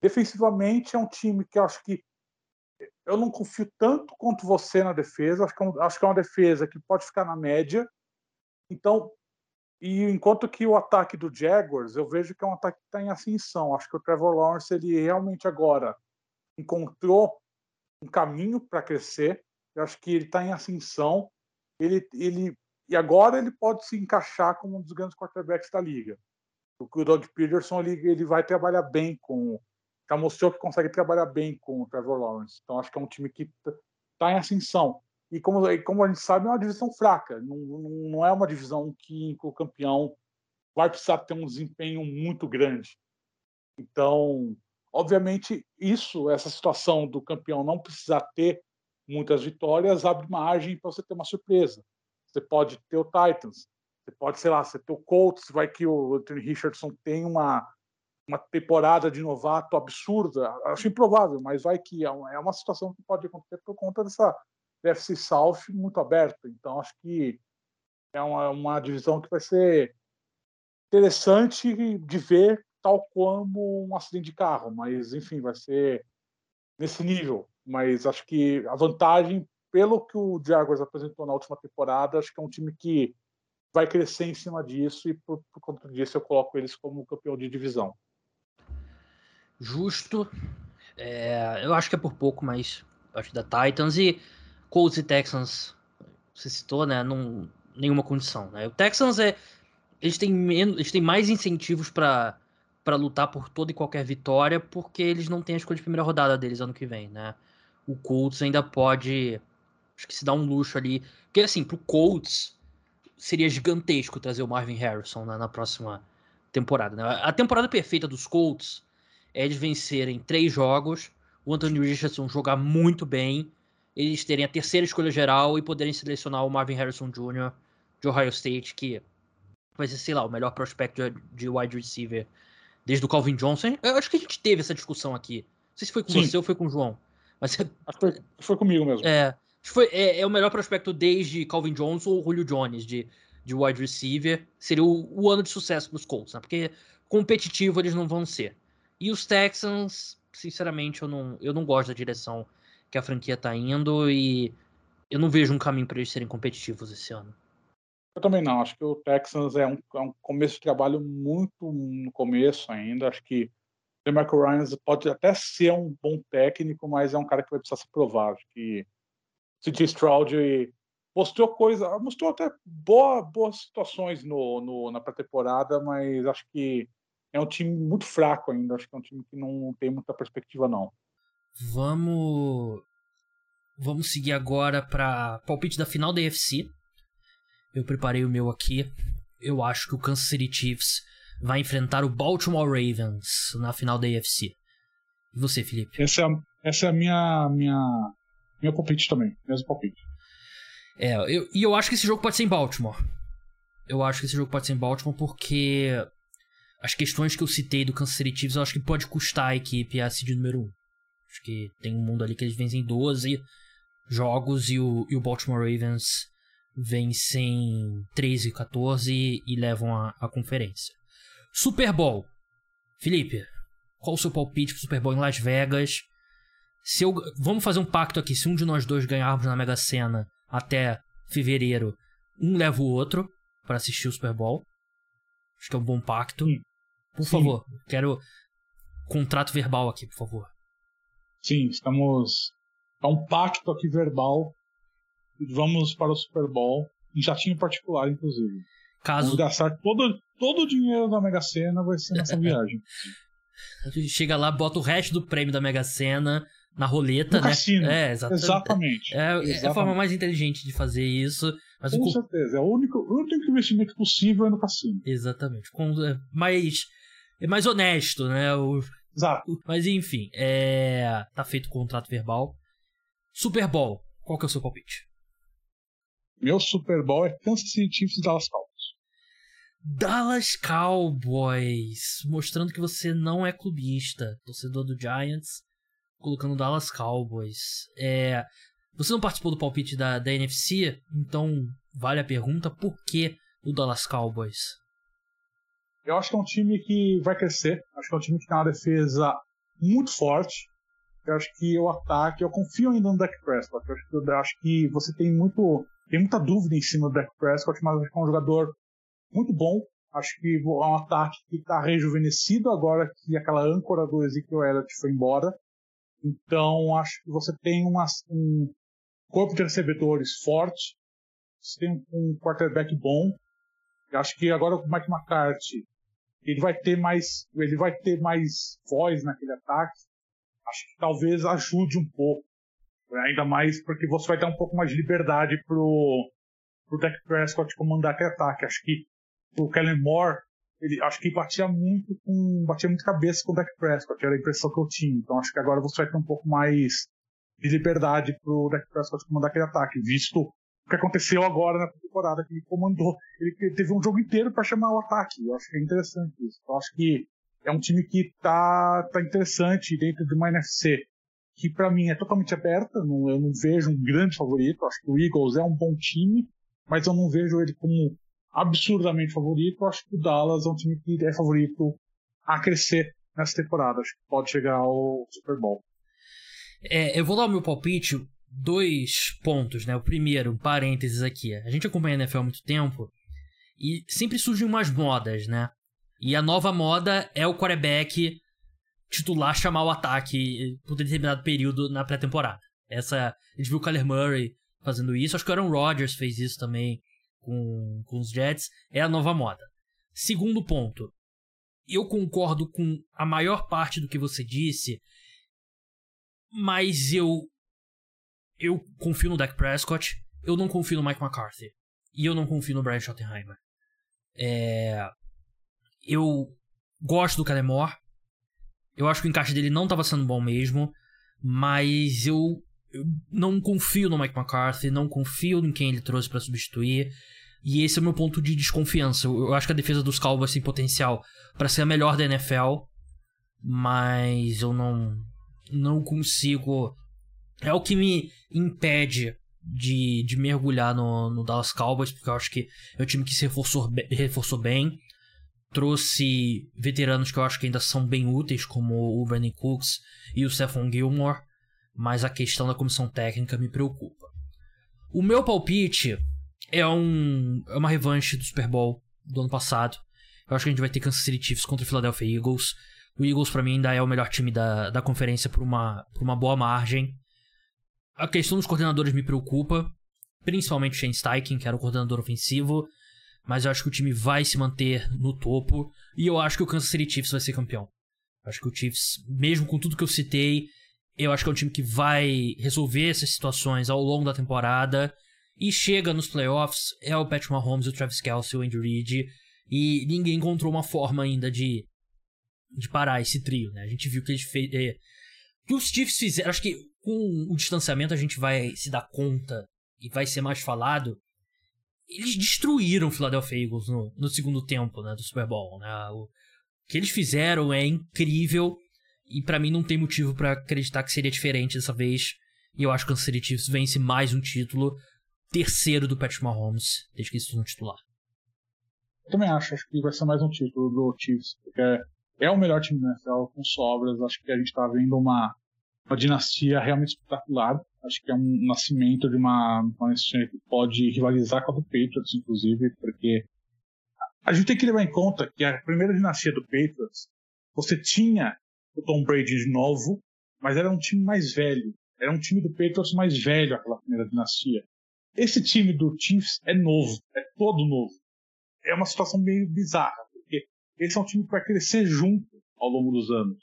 Defensivamente é um time que eu acho que eu não confio tanto quanto você na defesa. Acho que, é, acho que é uma defesa que pode ficar na média. Então, e enquanto que o ataque do Jaguars, eu vejo que é um ataque que está em ascensão. Acho que o Trevor Lawrence ele realmente agora encontrou um caminho para crescer. Eu acho que ele está em ascensão. Ele, ele e agora ele pode se encaixar como um dos grandes quarterbacks da liga. O Doug Peterson ele, ele vai trabalhar bem com. Já mostrou que consegue trabalhar bem com o Trevor Lawrence. Então acho que é um time que está em ascensão. E como, como a gente sabe, é uma divisão fraca. Não, não é uma divisão que o campeão vai precisar ter um desempenho muito grande. Então, obviamente, isso, essa situação do campeão não precisar ter muitas vitórias, abre margem para você ter uma surpresa. Você pode ter o Titans, você pode, sei lá, você ter o Colts, vai que o Anthony Richardson tem uma, uma temporada de novato absurda. Acho improvável, mas vai que é uma, é uma situação que pode acontecer por conta dessa FC South muito aberta. Então, acho que é uma, uma divisão que vai ser interessante de ver, tal como um acidente de carro, mas enfim, vai ser nesse nível. Mas acho que a vantagem, pelo que o Jaguars apresentou na última temporada, acho que é um time que vai crescer em cima disso e por, por conta disso eu coloco eles como campeão de divisão. Justo. É, eu acho que é por pouco, mas acho da Titans e Colts e Texans, você citou, né? Não, nenhuma condição. Né? O Texans é. Eles têm, menos, eles têm mais incentivos para lutar por toda e qualquer vitória, porque eles não têm a escolha de primeira rodada deles ano que vem, né? O Colts ainda pode, acho que se dá um luxo ali, porque assim, pro Colts, seria gigantesco trazer o Marvin Harrison né, na próxima temporada. Né? A temporada perfeita dos Colts é eles vencerem três jogos, o Anthony Richardson jogar muito bem, eles terem a terceira escolha geral e poderem selecionar o Marvin Harrison Jr. de Ohio State, que vai ser, sei lá, o melhor prospecto de wide receiver desde o Calvin Johnson. Eu acho que a gente teve essa discussão aqui. Não sei se foi com Sim. você ou foi com o João. Mas foi, foi comigo mesmo. É. Foi, é, é, o melhor prospecto desde Calvin Johnson ou Julio Jones de, de wide receiver. Seria o, o ano de sucesso para os Colts, né? Porque competitivo eles não vão ser. E os Texans, sinceramente, eu não, eu não gosto da direção que a franquia está indo e eu não vejo um caminho para eles serem competitivos esse ano. Eu também não. Acho que o Texans é um, é um começo de trabalho muito no começo ainda. Acho que o Michael Ryan pode até ser um bom técnico, mas é um cara que vai precisar se provar. Acho que CJ Stroud mostrou coisa, mostrou até boa, boas situações no, no na pré-temporada, mas acho que é um time muito fraco ainda. Acho que é um time que não tem muita perspectiva, não. Vamos. Vamos seguir agora para palpite da final da UFC. Eu preparei o meu aqui. Eu acho que o Kansas City Chiefs vai enfrentar o Baltimore Ravens na final da UFC. E você, Felipe? Essa é, essa é a minha, minha meu palpite também, mesmo palpite. É, eu, e eu acho que esse jogo pode ser em Baltimore. Eu acho que esse jogo pode ser em Baltimore porque as questões que eu citei do Kansas City Chiefs eu acho que pode custar a equipe a seed número 1. Acho que tem um mundo ali que eles vencem 12 jogos e o, e o Baltimore Ravens vencem 13 e 14 e levam a, a conferência. Super Bowl. Felipe, qual o seu palpite pro Super Bowl em Las Vegas? Se eu, vamos fazer um pacto aqui. Se um de nós dois ganharmos na Mega Sena até fevereiro, um leva o outro para assistir o Super Bowl. Acho que é um bom pacto. Por Sim. favor, quero contrato verbal aqui, por favor. Sim, estamos. É um pacto aqui verbal. Vamos para o Super Bowl. Em jatinho particular, inclusive. Caso... Vamos gastar todo, todo o dinheiro da Mega Sena vai ser nessa viagem. Chega lá, bota o resto do prêmio da Mega Sena na roleta, no né? Cassino. É, exatamente. Exatamente. É, exatamente. é, a forma mais inteligente de fazer isso. Mas Com o... certeza. É o único, o único investimento possível é no cassino. Exatamente. Com, é, mais, é mais honesto, né? O, Exato. Mas enfim, é, tá feito o contrato verbal. Super Bowl, qual que é o seu palpite? Meu Super Bowl é Kansas City Chiefs e Dallas Cowboys. Dallas Cowboys, mostrando que você não é clubista, torcedor do Giants colocando Dallas Cowboys. É, você não participou do palpite da, da NFC, então vale a pergunta: por que o Dallas Cowboys? Eu acho que é um time que vai crescer. Acho que é um time que tem uma defesa muito forte. Eu acho que o ataque, eu confio ainda no Dak Prescott. Eu acho, que, eu acho que você tem muito, tem muita dúvida em cima do Dak Prescott, mas acho que é um jogador muito bom. Acho que é um ataque que está rejuvenescido agora que aquela âncora do Ezekiel Elliott foi embora. Então, acho que você tem uma, um corpo de recebedores forte, você tem um quarterback bom. Eu acho que agora o Mike McCarthy ele vai ter mais, ele vai ter mais voz naquele ataque. Acho que talvez ajude um pouco. Ainda mais porque você vai ter um pouco mais de liberdade pro, pro Dak Prescott comandar aquele ataque. Acho que o Kellen Moore, ele, acho que batia muito com, batia muito cabeça com o Dak Prescott, era a impressão que eu tinha. Então acho que agora você vai ter um pouco mais de liberdade pro Dak Prescott comandar aquele ataque, visto o que aconteceu agora na temporada, que ele comandou. Ele teve um jogo inteiro para chamar o ataque. Eu acho que é interessante isso. Eu acho que é um time que tá, tá interessante dentro de uma NFC que para mim é totalmente aberta. Não, eu não vejo um grande favorito. Acho que o Eagles é um bom time, mas eu não vejo ele como absurdamente favorito. Eu acho que o Dallas é um time que é favorito a crescer nessa temporada. Acho que pode chegar ao Super Bowl. É, eu vou dar o meu palpite, dois pontos, né? O primeiro, um parênteses aqui. A gente acompanha a NFL há muito tempo e sempre surgem umas modas, né? E a nova moda é o quarterback titular chamar o ataque por determinado período na pré-temporada. Essa, a gente viu o Kyler Murray fazendo isso, acho que o Aaron Rodgers fez isso também com, com os Jets, é a nova moda. Segundo ponto, eu concordo com a maior parte do que você disse, mas eu eu confio no Dak Prescott, eu não confio no Mike McCarthy e eu não confio no Brian Schottenheimer. É, eu gosto do Calemore, eu acho que o encaixe dele não estava sendo bom mesmo, mas eu, eu, não confio no Mike McCarthy, não confio em quem ele trouxe para substituir. E esse é o meu ponto de desconfiança. Eu, eu acho que a defesa dos Cowboys tem potencial para ser a melhor da NFL, mas eu não não consigo. É o que me impede de, de mergulhar no, no Dallas Cowboys, porque eu acho que é um time que se reforçou, reforçou bem. Trouxe veteranos que eu acho que ainda são bem úteis, como o Brandon Cooks e o Stephon Gilmore, mas a questão da comissão técnica me preocupa. O meu palpite é, um, é uma revanche do Super Bowl do ano passado. Eu acho que a gente vai ter Kansas City Chiefs contra o Philadelphia Eagles. O Eagles, para mim, ainda é o melhor time da, da conferência por uma, por uma boa margem. A questão dos coordenadores me preocupa, principalmente Shane Steichen, que era o coordenador ofensivo, mas eu acho que o time vai se manter no topo e eu acho que o Kansas City Chiefs vai ser campeão. Eu acho que o Chiefs, mesmo com tudo que eu citei, eu acho que é um time que vai resolver essas situações ao longo da temporada e chega nos playoffs, é o Patrick Mahomes, o Travis Kelce, o Andrew Reid e ninguém encontrou uma forma ainda de de parar esse trio, né? A gente viu que eles fez, é, que os Chiefs fizeram, acho que com o distanciamento a gente vai se dar conta e vai ser mais falado. Eles destruíram o Philadelphia Eagles no, no segundo tempo, né, do Super Bowl, né? O que eles fizeram é incrível e para mim não tem motivo para acreditar que seria diferente dessa vez. E eu acho que o Kansas City Chiefs vence mais um título, terceiro do Patrick Mahomes, desde que isso no titular. Eu também acho, acho que vai ser mais um título do Chiefs, porque é o melhor time da NFL com sobras. Acho que a gente está vendo uma, uma dinastia realmente espetacular. Acho que é um nascimento de uma, uma dinastia que pode rivalizar com a do Patriots, inclusive, porque a gente tem que levar em conta que a primeira dinastia do Patriots, você tinha o Tom Brady de novo, mas era um time mais velho. Era um time do Patriots mais velho, aquela primeira dinastia. Esse time do Chiefs é novo, é todo novo. É uma situação meio bizarra esse é um time que vai crescer junto ao longo dos anos.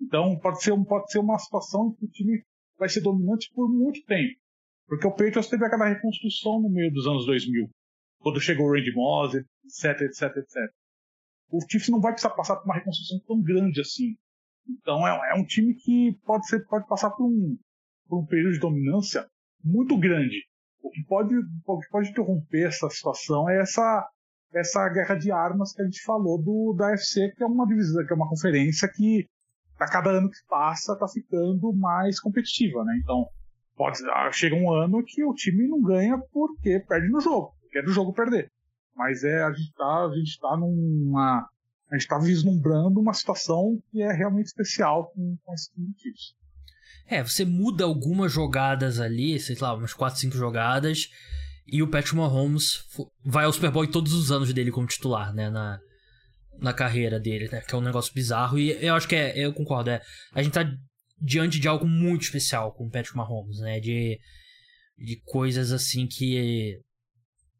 Então pode ser, pode ser uma situação em que o time vai ser dominante por muito tempo. Porque o Patriots teve aquela reconstrução no meio dos anos 2000, quando chegou o Randy Moss, etc, etc, etc. O Chiefs não vai precisar passar por uma reconstrução tão grande assim. Então é, é um time que pode, ser, pode passar por um, por um período de dominância muito grande. O que pode, que pode interromper essa situação é essa essa guerra de armas que a gente falou do da UFC, que é uma divisão, que é uma conferência que a cada ano que passa está ficando mais competitiva, né? Então, pode, ah, chega um ano que o time não ganha porque perde no jogo, porque é do jogo perder. Mas é a gente tá, a gente tá numa a gente está vislumbrando uma situação que é realmente especial com, com esse time É, você muda algumas jogadas ali, sei lá, umas 4, 5 jogadas, e o Patrick Mahomes vai ao Super Bowl todos os anos dele como titular, né? Na, na carreira dele, né? Que é um negócio bizarro. E eu acho que é, eu concordo, é. A gente tá diante de algo muito especial com o Patrick Mahomes, né? De, de coisas assim que.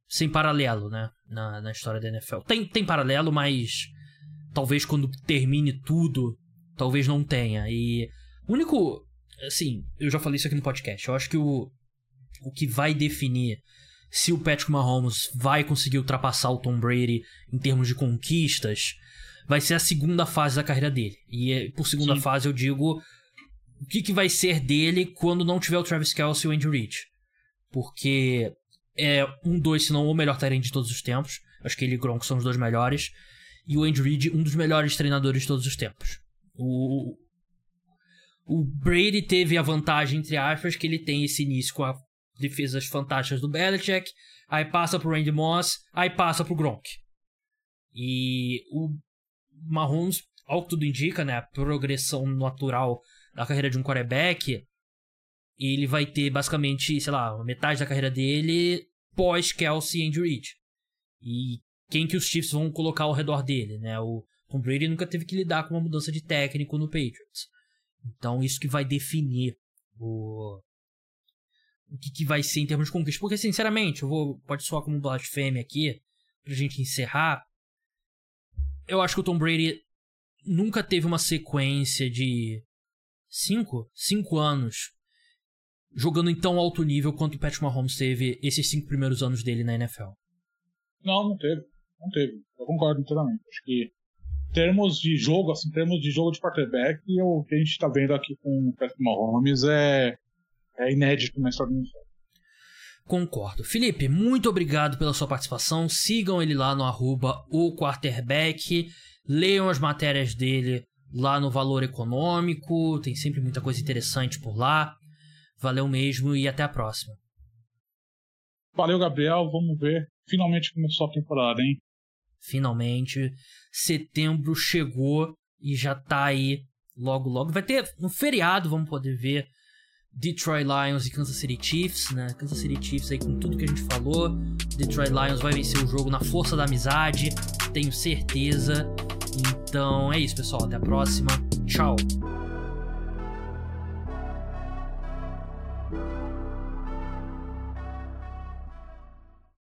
Sem paralelo, né? Na, na história da NFL. Tem, tem paralelo, mas. talvez quando termine tudo, talvez não tenha. E o único. Assim, eu já falei isso aqui no podcast. Eu acho que o, o que vai definir se o Patrick Mahomes vai conseguir ultrapassar o Tom Brady em termos de conquistas vai ser a segunda fase da carreira dele. E é, por segunda Sim. fase eu digo o que, que vai ser dele quando não tiver o Travis Kelce e o Andy Reid. Porque é um, dois, se não o melhor Tyrant de todos os tempos. Acho que ele e Gronk são os dois melhores. E o Andy Reid, um dos melhores treinadores de todos os tempos. O, o Brady teve a vantagem, entre aspas, que ele tem esse início com a defesas fantásticas do Belichick, aí passa pro Randy Moss, aí passa pro Gronk. E o Mahomes, ao que tudo indica, né, a progressão natural da carreira de um quarterback, ele vai ter basicamente, sei lá, metade da carreira dele pós Kelsey e Andy Reid. E quem que os Chiefs vão colocar ao redor dele, né? O Tom Brady nunca teve que lidar com uma mudança de técnico no Patriots. Então isso que vai definir o o que, que vai ser em termos de conquista. Porque, sinceramente, eu vou. Pode soar como blasfêmia aqui, pra gente encerrar. Eu acho que o Tom Brady nunca teve uma sequência de cinco, cinco anos jogando em tão alto nível quanto o Patrick Mahomes teve esses cinco primeiros anos dele na NFL. Não, não teve. Não teve. Eu concordo inteiramente. Acho que termos de jogo, assim, termos de jogo de quarterback, o que a gente está vendo aqui com o Patrick Mahomes é é inédito história do Concordo. Felipe, muito obrigado pela sua participação. Sigam ele lá no arroba o quarterback. Leiam as matérias dele lá no Valor Econômico. Tem sempre muita coisa interessante por lá. Valeu mesmo e até a próxima. Valeu, Gabriel. Vamos ver. Finalmente começou a temporada, hein? Finalmente. Setembro chegou e já tá aí. Logo, logo. Vai ter um feriado, vamos poder ver Detroit Lions e Kansas City Chiefs, né? Kansas City Chiefs aí com tudo que a gente falou. Detroit Lions vai vencer o jogo na força da amizade, tenho certeza. Então é isso, pessoal. Até a próxima. Tchau.